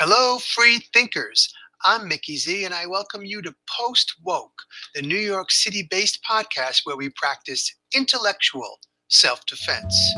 Hello, free thinkers. I'm Mickey Z, and I welcome you to Post Woke, the New York City based podcast where we practice intellectual self defense.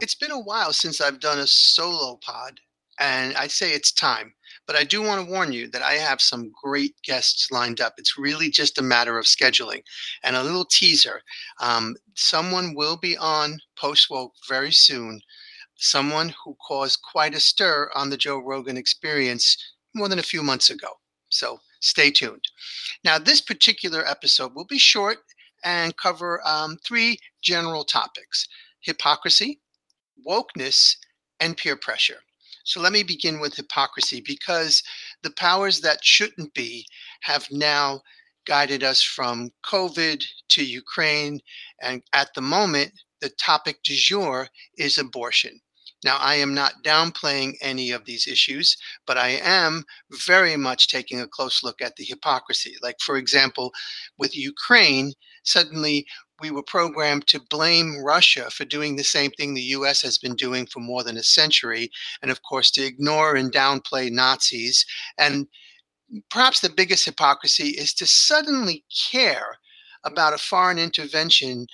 It's been a while since I've done a solo pod, and I'd say it's time. But I do want to warn you that I have some great guests lined up. It's really just a matter of scheduling. And a little teaser um, someone will be on Post Woke very soon. Someone who caused quite a stir on the Joe Rogan experience more than a few months ago. So stay tuned. Now, this particular episode will be short and cover um, three general topics hypocrisy, wokeness, and peer pressure. So let me begin with hypocrisy because the powers that shouldn't be have now guided us from COVID to Ukraine. And at the moment, the topic du jour is abortion. Now, I am not downplaying any of these issues, but I am very much taking a close look at the hypocrisy. Like, for example, with Ukraine, suddenly we were programmed to blame Russia for doing the same thing the US has been doing for more than a century, and of course, to ignore and downplay Nazis. And perhaps the biggest hypocrisy is to suddenly care about a foreign intervention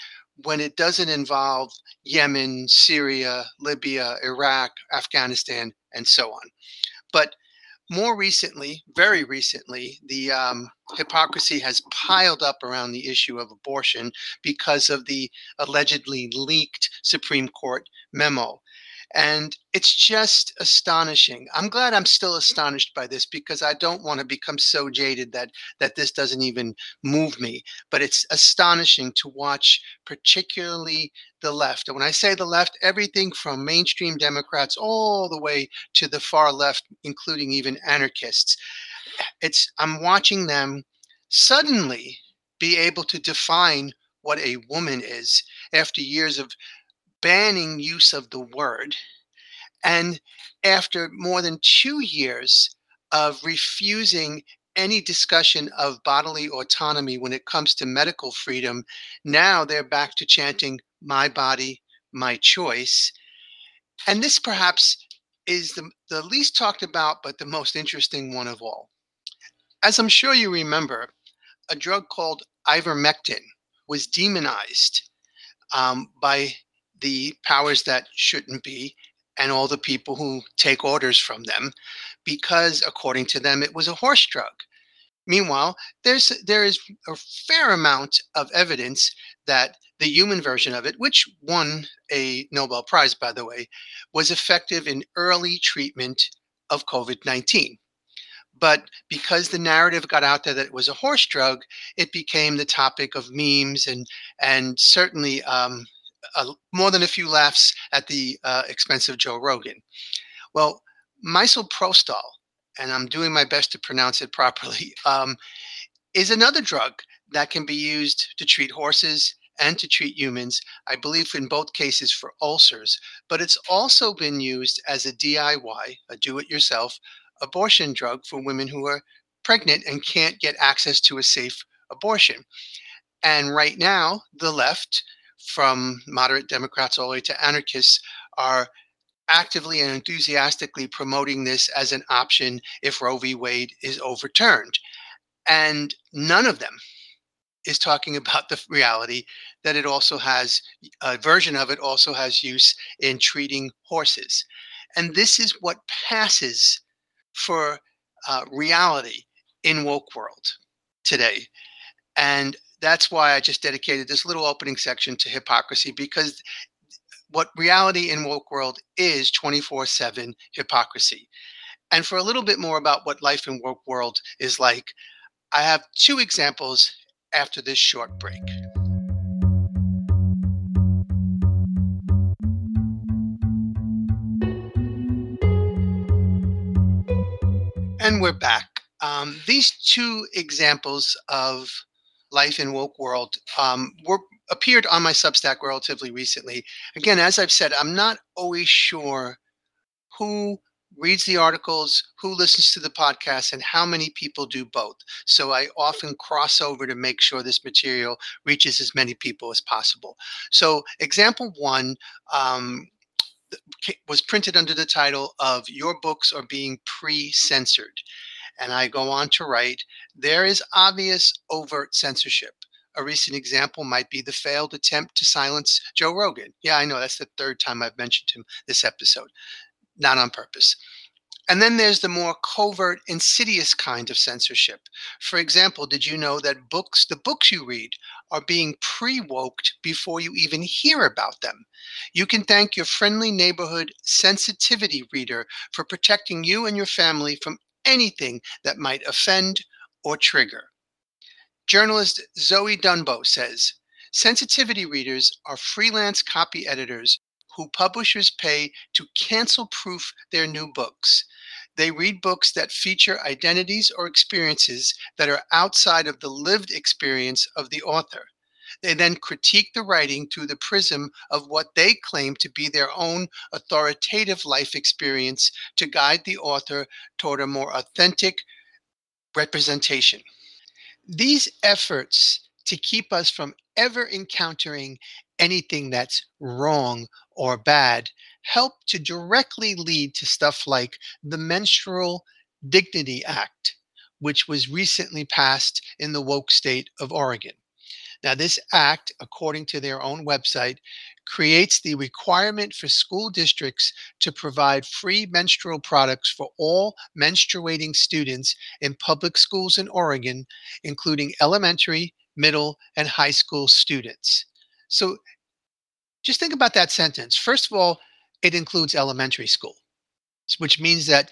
when it doesn't involve Yemen, Syria, Libya, Iraq, Afghanistan, and so on. But more recently, very recently, the um, hypocrisy has piled up around the issue of abortion because of the allegedly leaked Supreme Court memo. And it's just astonishing. I'm glad I'm still mm-hmm. astonished by this because I don't want to become so jaded that that this doesn't even move me. But it's astonishing to watch, particularly the left. And when I say the left, everything from mainstream Democrats all the way to the far left, including even anarchists. It's I'm watching them suddenly be able to define what a woman is after years of banning use of the word. And after more than two years of refusing any discussion of bodily autonomy when it comes to medical freedom, now they're back to chanting, My body, my choice. And this perhaps is the, the least talked about, but the most interesting one of all. As I'm sure you remember, a drug called ivermectin was demonized um, by the powers that shouldn't be and all the people who take orders from them because according to them it was a horse drug. Meanwhile there's there is a fair amount of evidence that the human version of it which won a nobel prize by the way was effective in early treatment of covid-19 but because the narrative got out there that it was a horse drug, it became the topic of memes and and certainly um, a, more than a few laughs at the uh, expense of Joe Rogan. Well, misoprostol, and I'm doing my best to pronounce it properly, um, is another drug that can be used to treat horses and to treat humans. I believe in both cases for ulcers, but it's also been used as a DIY, a do it yourself abortion drug for women who are pregnant and can't get access to a safe abortion. And right now, the left, from moderate Democrats all the way to anarchists are actively and enthusiastically promoting this as an option if Roe v. Wade is overturned. And none of them is talking about the reality that it also has a version of it also has use in treating horses. And this is what passes for uh, reality in woke world today. And that's why I just dedicated this little opening section to hypocrisy because what reality in woke world is 24/7 hypocrisy. And for a little bit more about what life in woke world is like, I have two examples after this short break. And we're back. Um, these two examples of life in woke world um, were appeared on my Substack relatively recently. Again, as I've said, I'm not always sure who reads the articles, who listens to the podcast, and how many people do both. So I often cross over to make sure this material reaches as many people as possible. So, example one um, was printed under the title of Your Books Are Being Pre Censored. And I go on to write there is obvious overt censorship. A recent example might be the failed attempt to silence Joe Rogan. Yeah, I know that's the third time I've mentioned him this episode not on purpose. And then there's the more covert, insidious kind of censorship. For example, did you know that books, the books you read, are being pre woked before you even hear about them? You can thank your friendly neighborhood sensitivity reader for protecting you and your family from anything that might offend or trigger. Journalist Zoe Dunbo says sensitivity readers are freelance copy editors who publishers pay to cancel proof their new books. They read books that feature identities or experiences that are outside of the lived experience of the author. They then critique the writing through the prism of what they claim to be their own authoritative life experience to guide the author toward a more authentic representation. These efforts to keep us from ever encountering anything that's wrong or bad help to directly lead to stuff like the Menstrual Dignity Act, which was recently passed in the woke state of Oregon. Now, this act, according to their own website, creates the requirement for school districts to provide free menstrual products for all menstruating students in public schools in Oregon, including elementary, middle, and high school students. So just think about that sentence. First of all, it includes elementary school, which means that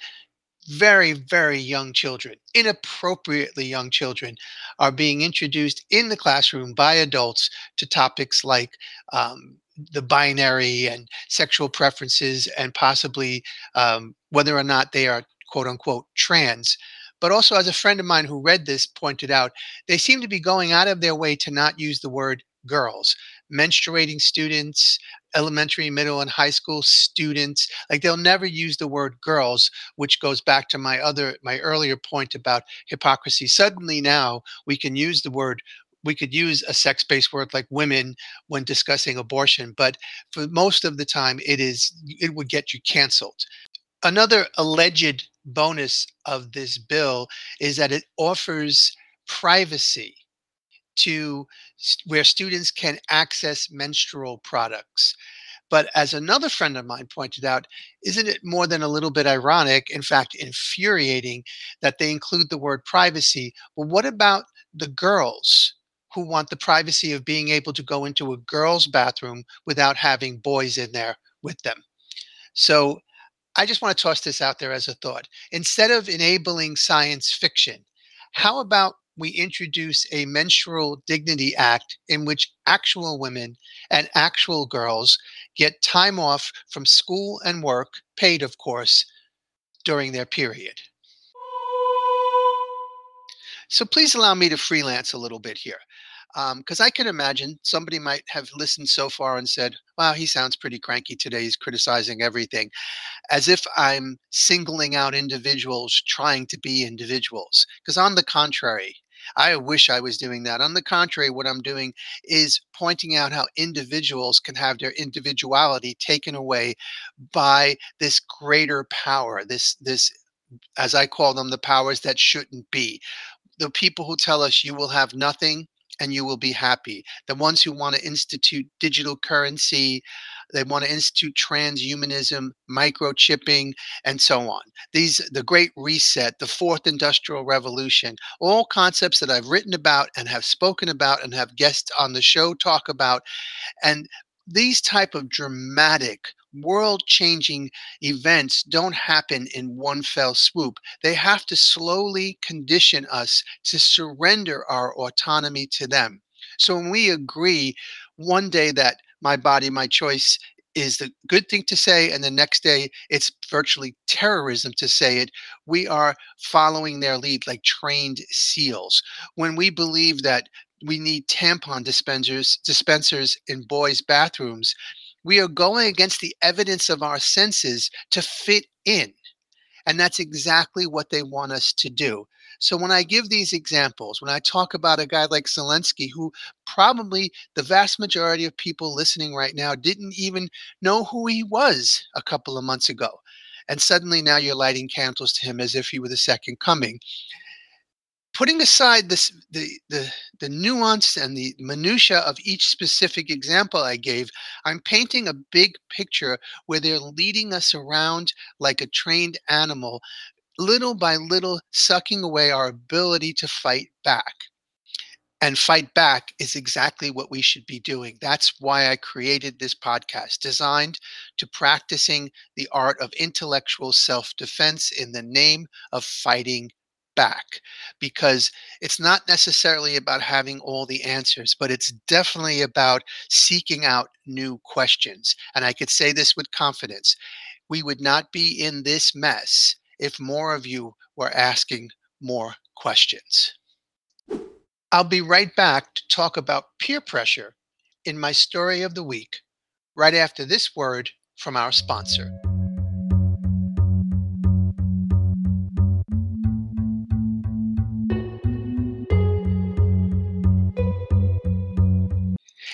very, very young children, inappropriately young children, are being introduced in the classroom by adults to topics like um, the binary and sexual preferences, and possibly um, whether or not they are quote unquote trans. But also, as a friend of mine who read this pointed out, they seem to be going out of their way to not use the word girls menstruating students elementary middle and high school students like they'll never use the word girls which goes back to my other my earlier point about hypocrisy. Suddenly now we can use the word we could use a sex-based word like women when discussing abortion but for most of the time it is it would get you canceled. Another alleged bonus of this bill is that it offers privacy to where students can access menstrual products. But as another friend of mine pointed out, isn't it more than a little bit ironic, in fact, infuriating, that they include the word privacy? Well, what about the girls who want the privacy of being able to go into a girl's bathroom without having boys in there with them? So I just want to toss this out there as a thought. Instead of enabling science fiction, how about we introduce a menstrual dignity act in which actual women and actual girls get time off from school and work, paid, of course, during their period. So please allow me to freelance a little bit here. Because um, I can imagine somebody might have listened so far and said, wow, he sounds pretty cranky today. He's criticizing everything, as if I'm singling out individuals trying to be individuals. Because on the contrary, I wish I was doing that. On the contrary, what I'm doing is pointing out how individuals can have their individuality taken away by this greater power, this this as I call them the powers that shouldn't be. The people who tell us you will have nothing and you will be happy. The ones who want to institute digital currency, they want to institute transhumanism, microchipping, and so on. These, the Great Reset, the Fourth Industrial Revolution, all concepts that I've written about and have spoken about and have guests on the show talk about. And these type of dramatic world changing events don't happen in one fell swoop they have to slowly condition us to surrender our autonomy to them so when we agree one day that my body, my choice is the good thing to say, and the next day it's virtually terrorism to say it. We are following their lead like trained seals. When we believe that we need tampon dispensers dispensers in boys' bathrooms, we are going against the evidence of our senses to fit in. And that's exactly what they want us to do. So when I give these examples, when I talk about a guy like Zelensky, who probably the vast majority of people listening right now didn't even know who he was a couple of months ago. And suddenly now you're lighting candles to him as if he were the second coming putting aside this the the the nuance and the minutia of each specific example I gave, I'm painting a big picture where they're leading us around like a trained animal, little by little sucking away our ability to fight back. And fight back is exactly what we should be doing. That's why I created this podcast, designed to practicing the art of intellectual self defense in the name of fighting back because it's not necessarily about having all the answers, but it's definitely about seeking out new questions. And I could say this with confidence we would not be in this mess if more of you were asking more questions. I'll be right back to talk about peer pressure in my story of the week right after this word from our sponsor.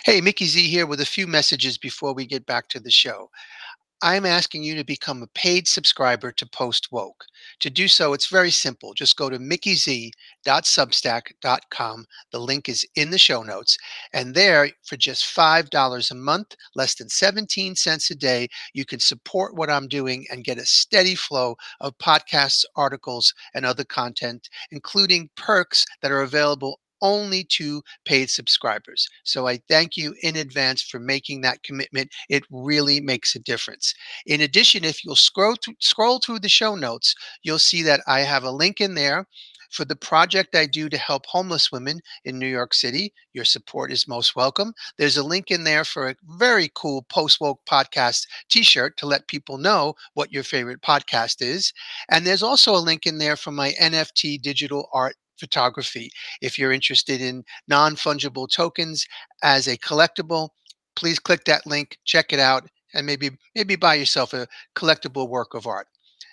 Hey, Mickey Z here with a few messages before we get back to the show. I'm asking you to become a paid subscriber to Post Woke. To do so, it's very simple. Just go to mickeyz.substack.com. The link is in the show notes. And there, for just $5 a month, less than 17 cents a day, you can support what I'm doing and get a steady flow of podcasts, articles, and other content, including perks that are available only to paid subscribers. So I thank you in advance for making that commitment. It really makes a difference. In addition, if you'll scroll through, scroll through the show notes, you'll see that I have a link in there for the project I do to help homeless women in New York City. Your support is most welcome. There's a link in there for a very cool post woke podcast t shirt to let people know what your favorite podcast is. And there's also a link in there for my NFT digital art photography. If you're interested in non fungible tokens as a collectible, please click that link, check it out, and maybe maybe buy yourself a collectible work of art.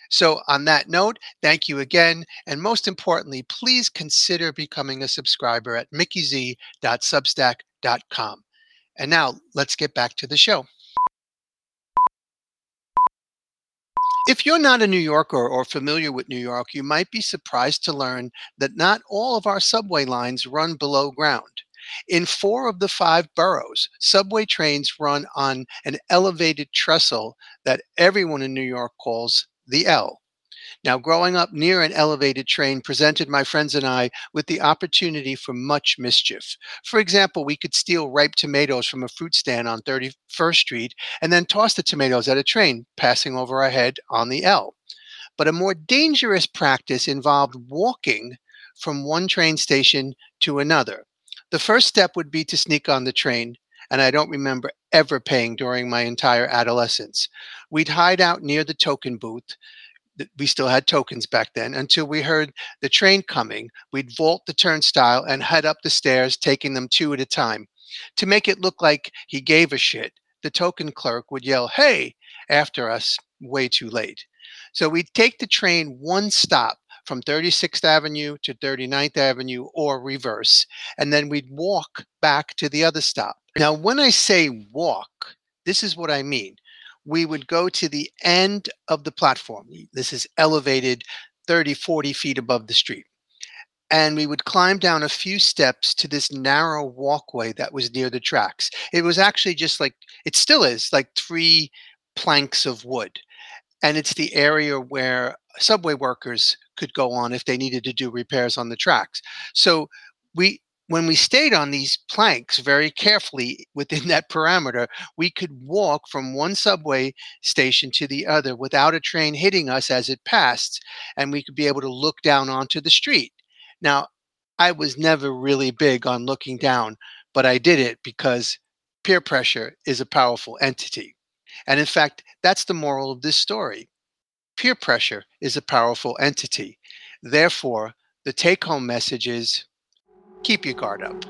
So, on that note, thank you again. And most importantly, please consider becoming a subscriber at mickeyz.substack.com. And now let's get back to the show. If you're not a New Yorker or familiar with New York, you might be surprised to learn that not all of our subway lines run below ground. In four of the five boroughs, subway trains run on an elevated trestle that everyone in New York calls the L. Now, growing up near an elevated train presented my friends and I with the opportunity for much mischief. For example, we could steal ripe tomatoes from a fruit stand on 31st Street and then toss the tomatoes at a train passing over our head on the L. But a more dangerous practice involved walking from one train station to another. The first step would be to sneak on the train, and I don't remember ever paying during my entire adolescence. We'd hide out near the token booth, we still had tokens back then until we heard the train coming. We'd vault the turnstile and head up the stairs taking them two at a time. To make it look like he gave a shit the token clerk would yell hey! after us way too late. So we'd take the train one stop from 36th Avenue to 39th Avenue or reverse, and then we'd walk back to the other stop. Now, when I say walk, this is what I mean we would go to the end of the platform. This is elevated 30, 40 feet above the street. And we would climb down a few steps to this narrow walkway that was near the tracks. It was actually just like, it still is, like three planks of wood. And it's the area where subway workers could go on if they needed to do repairs on the tracks. So we when we stayed on these planks very carefully within that parameter, we could walk from one subway station to the other without a train hitting us as it passed, and we could be able to look down onto the street. Now, I was never really big on looking down, but I did it because peer pressure is a powerful entity. And in fact, that's the moral of this story. Peer pressure is a powerful entity. Therefore, the take home message is keep your guard up.